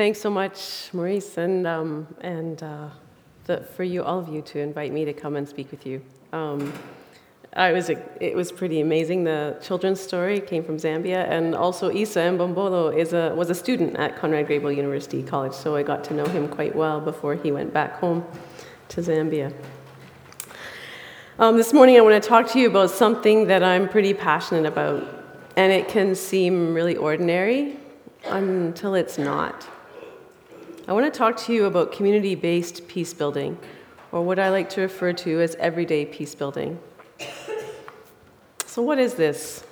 Thanks so much, Maurice, and, um, and uh, the, for you, all of you, to invite me to come and speak with you. Um, I was, it was pretty amazing. The children's story came from Zambia, and also Isa Mbombolo is a, was a student at Conrad Grebel University College, so I got to know him quite well before he went back home to Zambia. Um, this morning, I want to talk to you about something that I'm pretty passionate about, and it can seem really ordinary until it's not. I want to talk to you about community based peace building, or what I like to refer to as everyday peace building. So, what is this?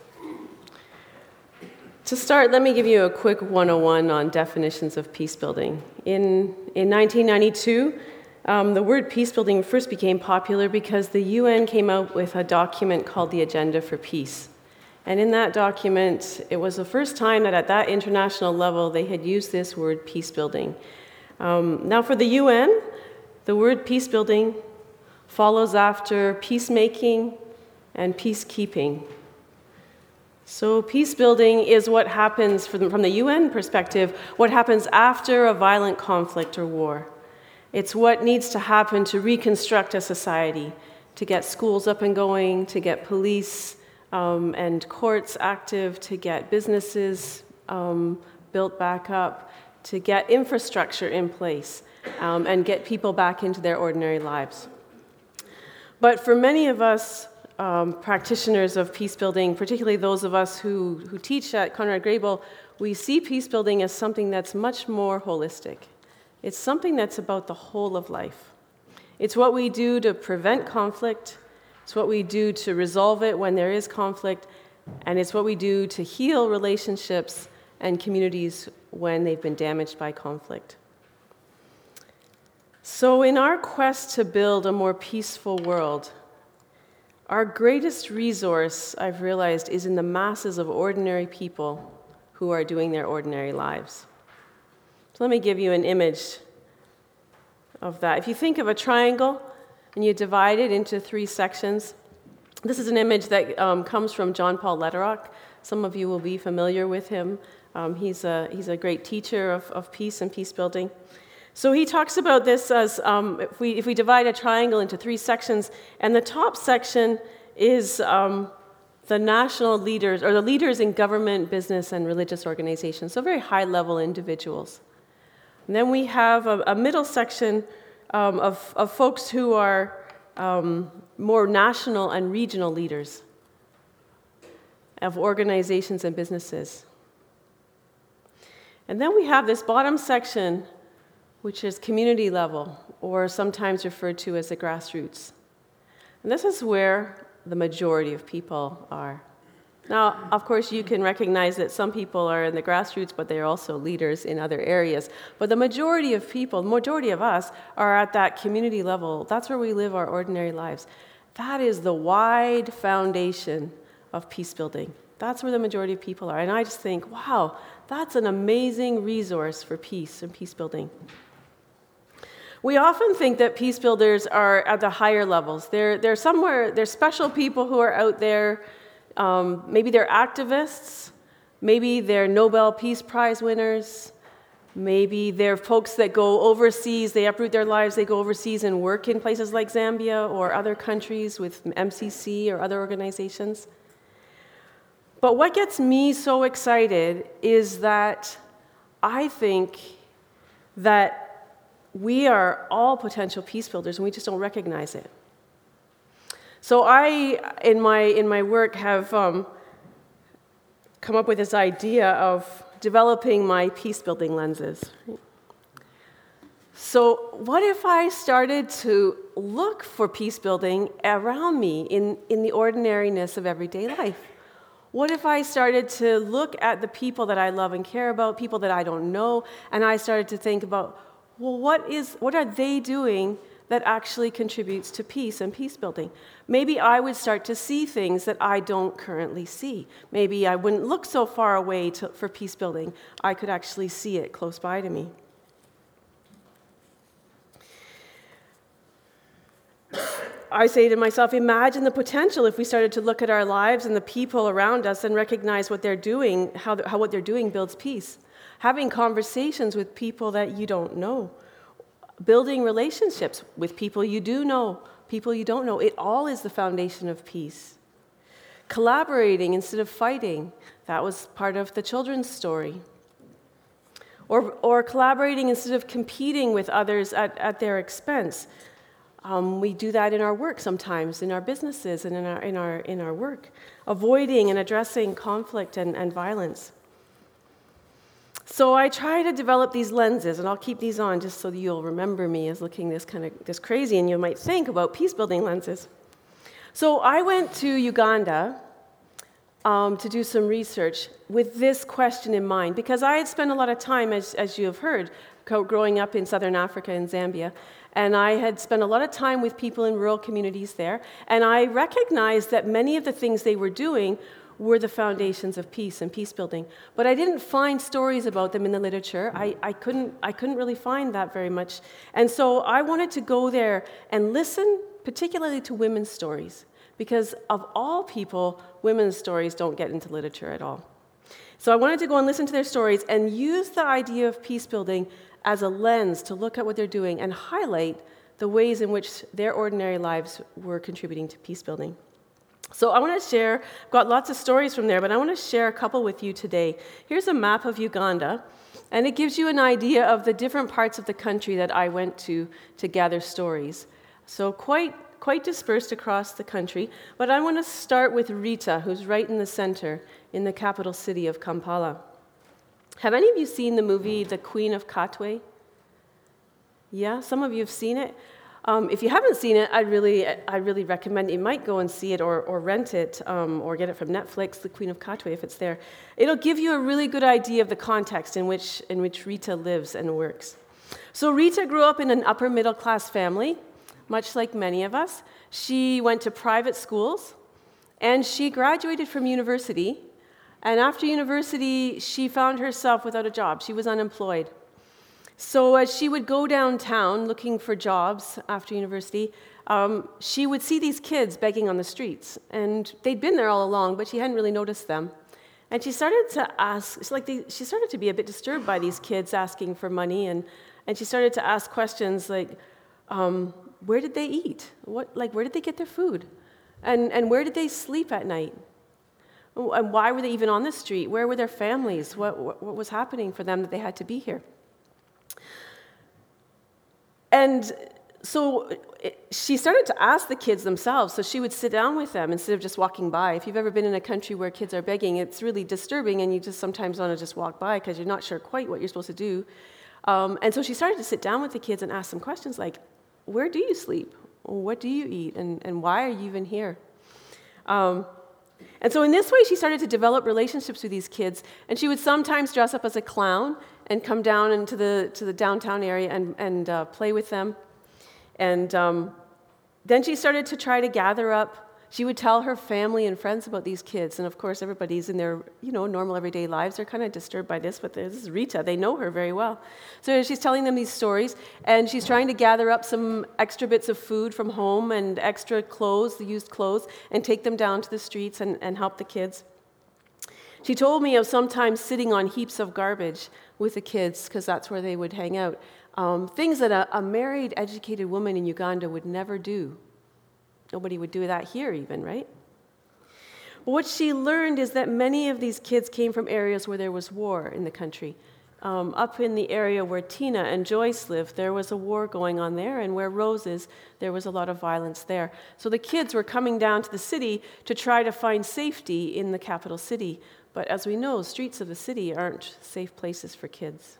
To start, let me give you a quick 101 on definitions of peace building. In, in 1992, um, the word peace building first became popular because the UN came out with a document called the Agenda for Peace. And in that document, it was the first time that at that international level they had used this word peace building. Um, now, for the UN, the word peace building follows after peacemaking and peacekeeping. So, peace building is what happens from, from the UN perspective, what happens after a violent conflict or war. It's what needs to happen to reconstruct a society, to get schools up and going, to get police um, and courts active, to get businesses um, built back up, to get infrastructure in place, um, and get people back into their ordinary lives. But for many of us, um, practitioners of peace building, particularly those of us who, who teach at Conrad Grebel, we see peace building as something that's much more holistic. It's something that's about the whole of life. It's what we do to prevent conflict, it's what we do to resolve it when there is conflict, and it's what we do to heal relationships and communities when they've been damaged by conflict. So, in our quest to build a more peaceful world, our greatest resource, I've realized, is in the masses of ordinary people who are doing their ordinary lives. So let me give you an image of that. If you think of a triangle and you divide it into three sections, this is an image that um, comes from John Paul Lederach. Some of you will be familiar with him. Um, he's, a, he's a great teacher of, of peace and peace building. So he talks about this as um, if, we, if we divide a triangle into three sections, and the top section is um, the national leaders, or the leaders in government, business, and religious organizations, so very high level individuals. And then we have a, a middle section um, of, of folks who are um, more national and regional leaders of organizations and businesses. And then we have this bottom section which is community level, or sometimes referred to as the grassroots. And this is where the majority of people are. Now, of course, you can recognize that some people are in the grassroots, but they're also leaders in other areas. But the majority of people, the majority of us, are at that community level. That's where we live our ordinary lives. That is the wide foundation of peace building. That's where the majority of people are. And I just think, wow, that's an amazing resource for peace and peace building. We often think that peace builders are at the higher levels. They're, they're somewhere, they're special people who are out there. Um, maybe they're activists. Maybe they're Nobel Peace Prize winners. Maybe they're folks that go overseas, they uproot their lives, they go overseas and work in places like Zambia or other countries with MCC or other organizations. But what gets me so excited is that I think that we are all potential peace builders and we just don't recognize it. So I, in my, in my work, have um, come up with this idea of developing my peace building lenses. So, what if I started to look for peace building around me in, in the ordinariness of everyday life? What if I started to look at the people that I love and care about, people that I don't know, and I started to think about well, what, is, what are they doing that actually contributes to peace and peace building? Maybe I would start to see things that I don't currently see. Maybe I wouldn't look so far away to, for peace building. I could actually see it close by to me. I say to myself, imagine the potential if we started to look at our lives and the people around us and recognize what they're doing, how, how what they're doing builds peace. having conversations with people that you don't know, building relationships with people you do know, people you don't know. It all is the foundation of peace. Collaborating instead of fighting, that was part of the children's story. Or, or collaborating instead of competing with others at, at their expense. Um, we do that in our work sometimes, in our businesses and in our, in our, in our work, avoiding and addressing conflict and, and violence. So I try to develop these lenses, and I'll keep these on just so you'll remember me as looking this kind of this crazy, and you might think about peace building lenses. So I went to Uganda um, to do some research with this question in mind, because I had spent a lot of time, as, as you have heard, growing up in southern Africa and Zambia, and I had spent a lot of time with people in rural communities there, and I recognized that many of the things they were doing were the foundations of peace and peace building. But I didn't find stories about them in the literature. I, I, couldn't, I couldn't really find that very much. And so I wanted to go there and listen, particularly to women's stories, because of all people, women's stories don't get into literature at all. So I wanted to go and listen to their stories and use the idea of peace building as a lens to look at what they're doing and highlight the ways in which their ordinary lives were contributing to peace building. So I want to share, I've got lots of stories from there, but I want to share a couple with you today. Here's a map of Uganda, and it gives you an idea of the different parts of the country that I went to to gather stories. So quite quite dispersed across the country, but I want to start with Rita, who's right in the center in the capital city of Kampala. Have any of you seen the movie The Queen of Katwe? Yeah, some of you have seen it. Um, if you haven't seen it, I really, I really recommend you might go and see it or, or rent it um, or get it from Netflix, The Queen of Katwe, if it's there. It'll give you a really good idea of the context in which, in which Rita lives and works. So, Rita grew up in an upper middle class family, much like many of us. She went to private schools and she graduated from university. And after university, she found herself without a job. She was unemployed. So, as she would go downtown looking for jobs after university, um, she would see these kids begging on the streets. And they'd been there all along, but she hadn't really noticed them. And she started to ask, like she started to be a bit disturbed by these kids asking for money. And, and she started to ask questions like, um, where did they eat? What, like, where did they get their food? And, and where did they sleep at night? And why were they even on the street? Where were their families? What, what, what was happening for them that they had to be here? And so she started to ask the kids themselves. So she would sit down with them instead of just walking by. If you've ever been in a country where kids are begging, it's really disturbing, and you just sometimes want to just walk by because you're not sure quite what you're supposed to do. Um, and so she started to sit down with the kids and ask them questions like, Where do you sleep? What do you eat? And, and why are you even here? Um, and so, in this way, she started to develop relationships with these kids. And she would sometimes dress up as a clown and come down into the, to the downtown area and, and uh, play with them. And um, then she started to try to gather up. She would tell her family and friends about these kids. And of course, everybody's in their you know, normal everyday lives. They're kind of disturbed by this, but this is Rita. They know her very well. So she's telling them these stories, and she's trying to gather up some extra bits of food from home and extra clothes, the used clothes, and take them down to the streets and, and help the kids. She told me of sometimes sitting on heaps of garbage with the kids because that's where they would hang out. Um, things that a, a married, educated woman in Uganda would never do. Nobody would do that here, even, right? But what she learned is that many of these kids came from areas where there was war in the country. Um, up in the area where Tina and Joyce lived, there was a war going on there, and where Rose is, there was a lot of violence there. So the kids were coming down to the city to try to find safety in the capital city. But as we know, streets of the city aren't safe places for kids.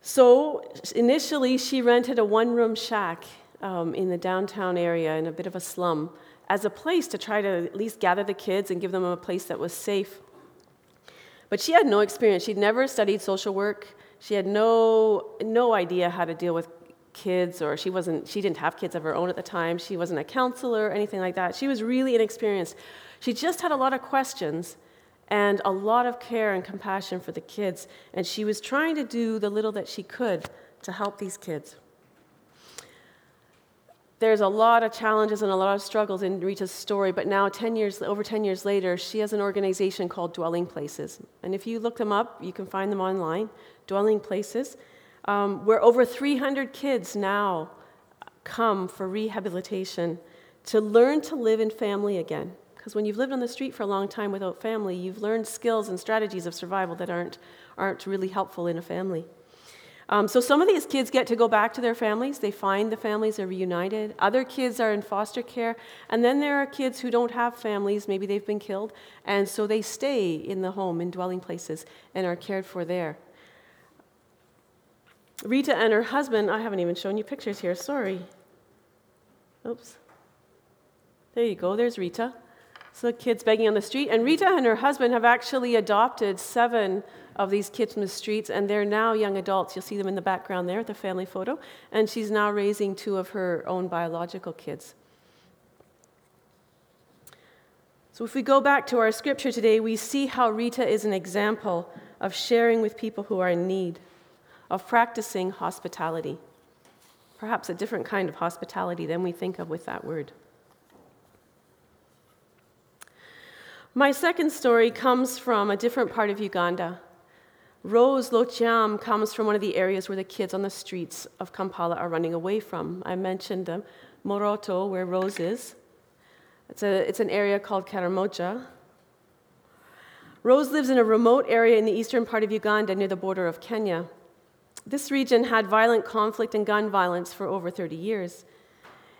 So initially, she rented a one room shack um, in the downtown area in a bit of a slum as a place to try to at least gather the kids and give them a place that was safe. But she had no experience. She'd never studied social work. She had no, no idea how to deal with kids or she wasn't she didn't have kids of her own at the time she wasn't a counselor or anything like that she was really inexperienced she just had a lot of questions and a lot of care and compassion for the kids, and she was trying to do the little that she could to help these kids. There's a lot of challenges and a lot of struggles in Rita's story, but now 10 years, over 10 years later, she has an organization called Dwelling Places. And if you look them up, you can find them online, Dwelling Places, um, where over 300 kids now come for rehabilitation to learn to live in family again. Because when you've lived on the street for a long time without family, you've learned skills and strategies of survival that aren't, aren't really helpful in a family. Um, so some of these kids get to go back to their families. They find the families are reunited. Other kids are in foster care. And then there are kids who don't have families. Maybe they've been killed. And so they stay in the home, in dwelling places, and are cared for there. Rita and her husband, I haven't even shown you pictures here, sorry. Oops. There you go, there's Rita. So kids begging on the street. And Rita and her husband have actually adopted seven of these kids from the streets, and they're now young adults. You'll see them in the background there, at the family photo. And she's now raising two of her own biological kids. So, if we go back to our scripture today, we see how Rita is an example of sharing with people who are in need, of practicing hospitality. Perhaps a different kind of hospitality than we think of with that word. My second story comes from a different part of Uganda. Rose Lochiam comes from one of the areas where the kids on the streets of Kampala are running away from. I mentioned. Moroto, where Rose is. It's, a, it's an area called Karamoja. Rose lives in a remote area in the eastern part of Uganda near the border of Kenya. This region had violent conflict and gun violence for over 30 years.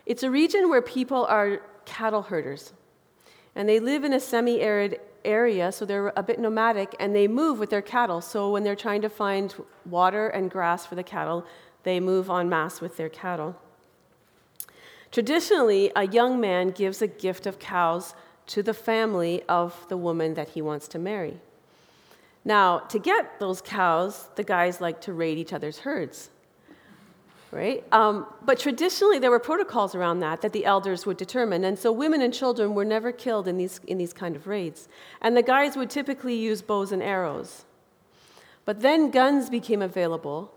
It's a region where people are cattle herders, and they live in a semi arid area, so they're a bit nomadic, and they move with their cattle. So when they're trying to find water and grass for the cattle, they move en masse with their cattle. Traditionally, a young man gives a gift of cows to the family of the woman that he wants to marry. Now, to get those cows, the guys like to raid each other's herds right? Um, but traditionally, there were protocols around that that the elders would determine, and so women and children were never killed in these in these kind of raids. And the guys would typically use bows and arrows. But then guns became available,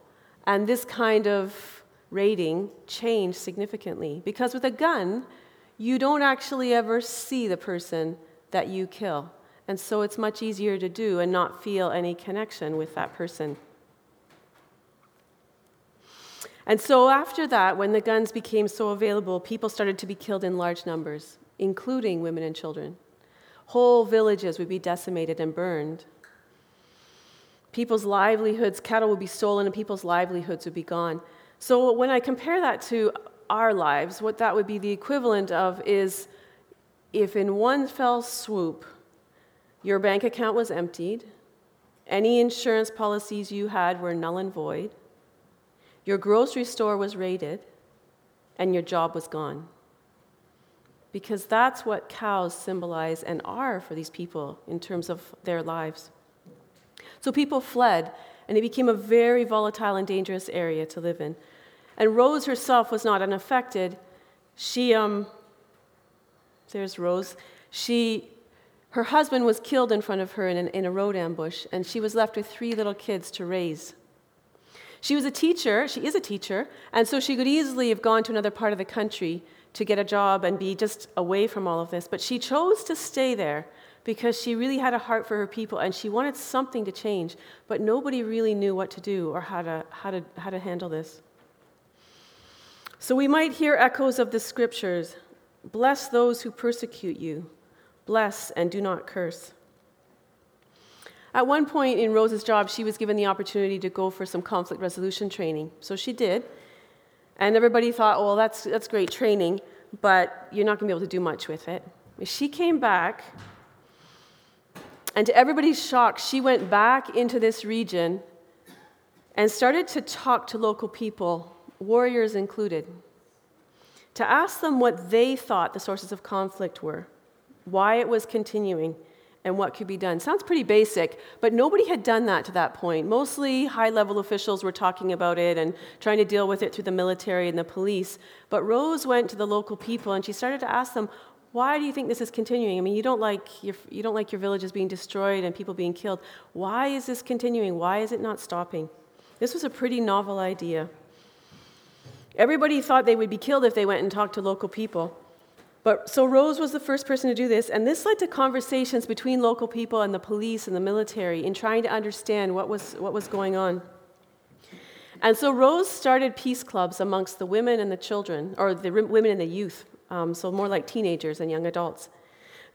and this kind of raiding changed significantly because with a gun, you don't actually ever see the person that you kill. And so it's much easier to do and not feel any connection with that person. And so, after that, when the guns became so available, people started to be killed in large numbers, including women and children. Whole villages would be decimated and burned. People's livelihoods, cattle would be stolen, and people's livelihoods would be gone. So, when I compare that to our lives, what that would be the equivalent of is if in one fell swoop your bank account was emptied, any insurance policies you had were null and void, your grocery store was raided, and your job was gone. Because that's what cows symbolize and are for these people in terms of their lives. So people fled, and it became a very volatile and dangerous area to live in. And Rose herself was not unaffected. She, um, there's Rose. She, her husband was killed in front of her in, an, in a road ambush, and she was left with three little kids to raise. She was a teacher, she is a teacher, and so she could easily have gone to another part of the country to get a job and be just away from all of this. But she chose to stay there because she really had a heart for her people and she wanted something to change, but nobody really knew what to do or how to, how to, how to handle this. So we might hear echoes of the scriptures Bless those who persecute you, bless and do not curse. At one point in Rose's job, she was given the opportunity to go for some conflict resolution training. So she did. And everybody thought, well, that's, that's great training, but you're not going to be able to do much with it. She came back, and to everybody's shock, she went back into this region and started to talk to local people, warriors included, to ask them what they thought the sources of conflict were, why it was continuing and what could be done. Sounds pretty basic, but nobody had done that to that point. Mostly high level officials were talking about it and trying to deal with it through the military and the police. But Rose went to the local people and she started to ask them, why do you think this is continuing? I mean, you don't like your, you don't like your villages being destroyed and people being killed. Why is this continuing? Why is it not stopping? This was a pretty novel idea. Everybody thought they would be killed if they went and talked to local people. But so Rose was the first person to do this, and this led to conversations between local people and the police and the military in trying to understand what was, what was going on. And so Rose started peace clubs amongst the women and the children, or the women and the youth, um, so more like teenagers and young adults.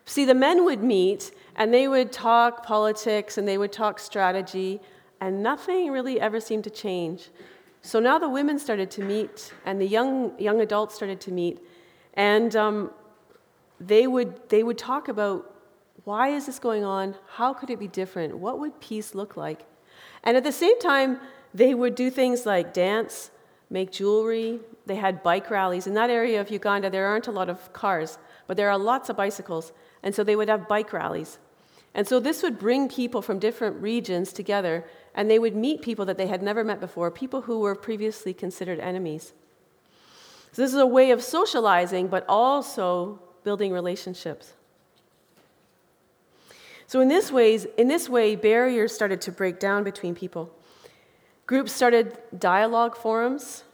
See, the men would meet and they would talk politics and they would talk strategy, and nothing really ever seemed to change. So now the women started to meet and the young, young adults started to meet, and um, they, would, they would talk about why is this going on? How could it be different? What would peace look like? And at the same time, they would do things like dance, make jewelry. They had bike rallies. In that area of Uganda, there aren't a lot of cars, but there are lots of bicycles. And so they would have bike rallies. And so this would bring people from different regions together, and they would meet people that they had never met before, people who were previously considered enemies. So this is a way of socializing, but also building relationships. So in this ways, in this way, barriers started to break down between people. Groups started dialogue forums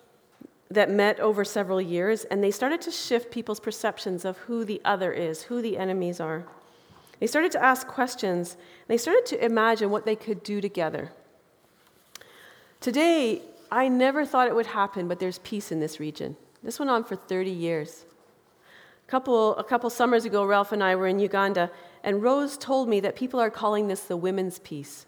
that met over several years, and they started to shift people's perceptions of who the other is, who the enemies are. They started to ask questions, they started to imagine what they could do together. Today, I never thought it would happen, but there's peace in this region. This went on for 30 years. A couple, a couple summers ago, Ralph and I were in Uganda, and Rose told me that people are calling this the women's peace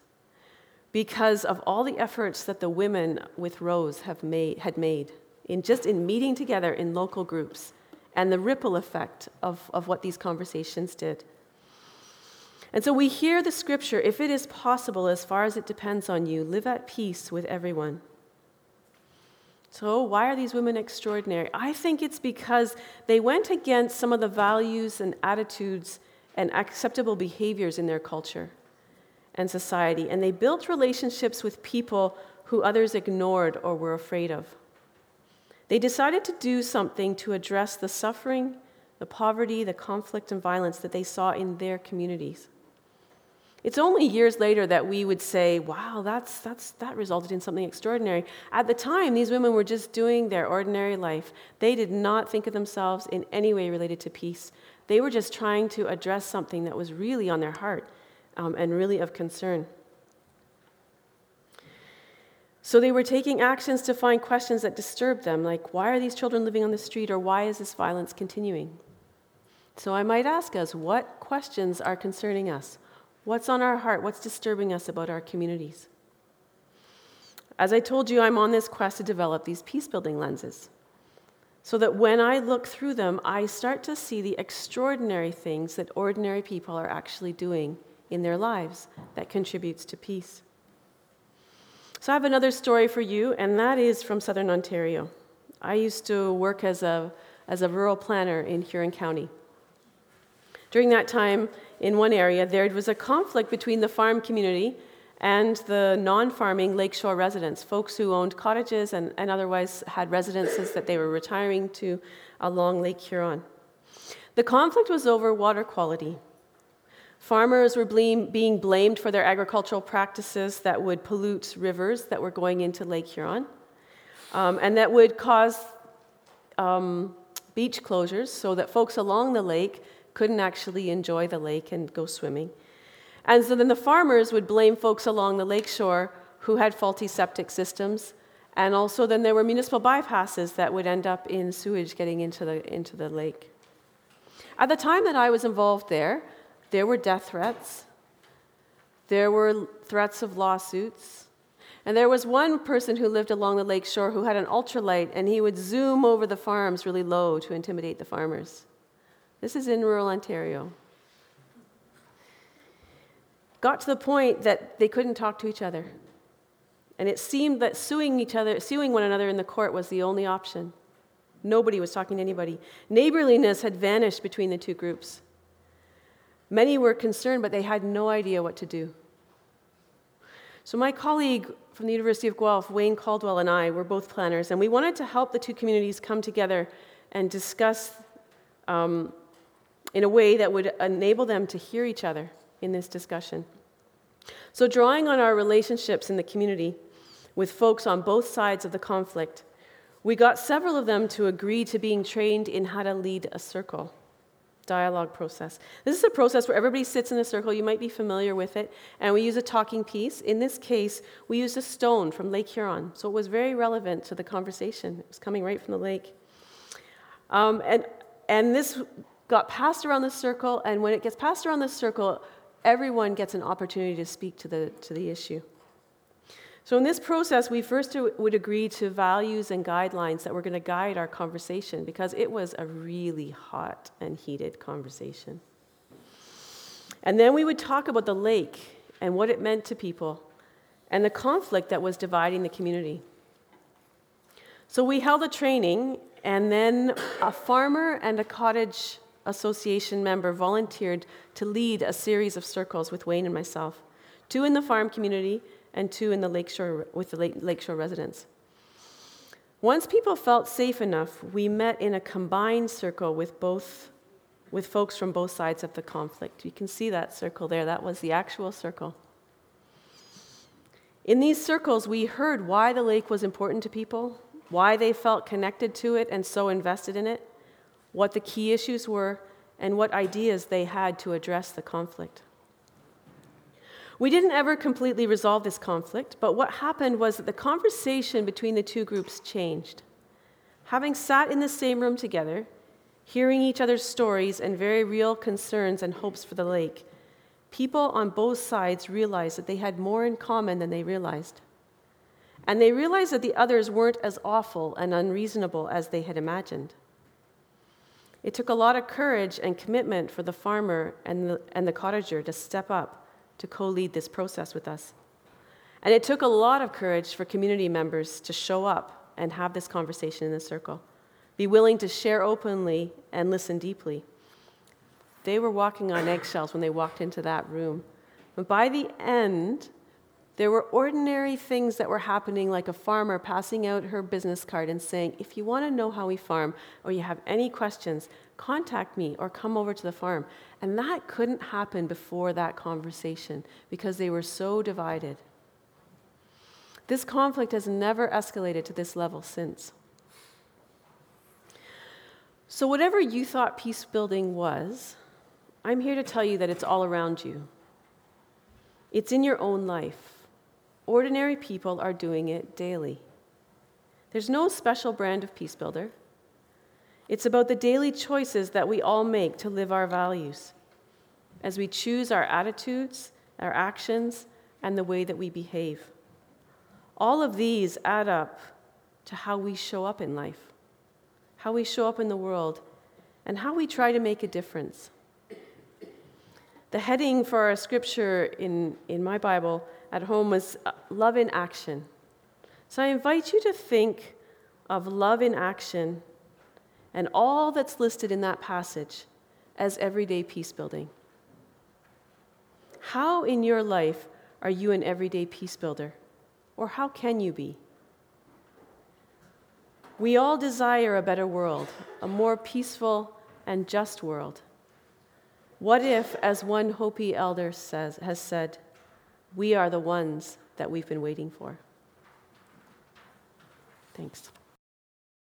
because of all the efforts that the women with Rose have made, had made in just in meeting together in local groups and the ripple effect of, of what these conversations did. And so we hear the scripture if it is possible, as far as it depends on you, live at peace with everyone. So, why are these women extraordinary? I think it's because they went against some of the values and attitudes and acceptable behaviors in their culture and society, and they built relationships with people who others ignored or were afraid of. They decided to do something to address the suffering, the poverty, the conflict, and violence that they saw in their communities. It's only years later that we would say, wow, that's, that's, that resulted in something extraordinary. At the time, these women were just doing their ordinary life. They did not think of themselves in any way related to peace. They were just trying to address something that was really on their heart um, and really of concern. So they were taking actions to find questions that disturbed them, like why are these children living on the street or why is this violence continuing? So I might ask us what questions are concerning us? What's on our heart? What's disturbing us about our communities? As I told you, I'm on this quest to develop these peace building lenses so that when I look through them, I start to see the extraordinary things that ordinary people are actually doing in their lives that contributes to peace. So, I have another story for you, and that is from southern Ontario. I used to work as a, as a rural planner in Huron County. During that time, in one area, there was a conflict between the farm community and the non farming lakeshore residents, folks who owned cottages and, and otherwise had residences that they were retiring to along Lake Huron. The conflict was over water quality. Farmers were being blamed for their agricultural practices that would pollute rivers that were going into Lake Huron um, and that would cause um, beach closures so that folks along the lake couldn't actually enjoy the lake and go swimming. And so then the farmers would blame folks along the lakeshore who had faulty septic systems. And also, then there were municipal bypasses that would end up in sewage getting into the, into the lake. At the time that I was involved there, there were death threats, there were threats of lawsuits. And there was one person who lived along the lake shore who had an ultralight, and he would zoom over the farms really low to intimidate the farmers. This is in rural Ontario. Got to the point that they couldn't talk to each other. And it seemed that suing each other, suing one another in the court was the only option. Nobody was talking to anybody. Neighborliness had vanished between the two groups. Many were concerned, but they had no idea what to do. So, my colleague from the University of Guelph, Wayne Caldwell, and I were both planners, and we wanted to help the two communities come together and discuss um, in a way that would enable them to hear each other in this discussion. So, drawing on our relationships in the community with folks on both sides of the conflict, We got several of them to agree to being trained in how to lead a circle dialogue process. This is a process where everybody sits in a circle. You might be familiar with it. And we use a talking piece. In this case, we used a stone from Lake Huron. So it was very relevant to the conversation. It was coming right from the lake. Um, and, and this got passed around the circle. And when it gets passed around the circle, everyone gets an opportunity to speak to the, to the issue. So, in this process, we first would agree to values and guidelines that were going to guide our conversation because it was a really hot and heated conversation. And then we would talk about the lake and what it meant to people and the conflict that was dividing the community. So, we held a training, and then a farmer and a cottage association member volunteered to lead a series of circles with Wayne and myself two in the farm community and two in the lakeshore with the lake, lakeshore residents. Once people felt safe enough, we met in a combined circle with both with folks from both sides of the conflict. You can see that circle there. That was the actual circle. In these circles, we heard why the lake was important to people, why they felt connected to it and so invested in it, what the key issues were, and what ideas they had to address the conflict. We didn't ever completely resolve this conflict, but what happened was that the conversation between the two groups changed. Having sat in the same room together, hearing each other's stories and very real concerns and hopes for the lake, people on both sides realized that they had more in common than they realized. And they realized that the others weren't as awful and unreasonable as they had imagined. It took a lot of courage and commitment for the farmer and the, and the cottager to step up to co lead this process with us. And it took a lot of courage for community members to show up and have this conversation in the circle, be willing to share openly and listen deeply. They were walking on eggshells when they walked into that room. But by the end, there were ordinary things that were happening, like a farmer passing out her business card and saying, If you want to know how we farm or you have any questions, contact me or come over to the farm. And that couldn't happen before that conversation because they were so divided. This conflict has never escalated to this level since. So, whatever you thought peace building was, I'm here to tell you that it's all around you. It's in your own life. Ordinary people are doing it daily. There's no special brand of peace builder. It's about the daily choices that we all make to live our values as we choose our attitudes, our actions, and the way that we behave. All of these add up to how we show up in life, how we show up in the world, and how we try to make a difference. The heading for our scripture in, in my Bible at home was uh, love in action. So I invite you to think of love in action and all that's listed in that passage as everyday peace building. How in your life are you an everyday peace builder? Or how can you be? We all desire a better world, a more peaceful and just world. What if, as one Hopi elder says, has said, we are the ones that we've been waiting for. Thanks.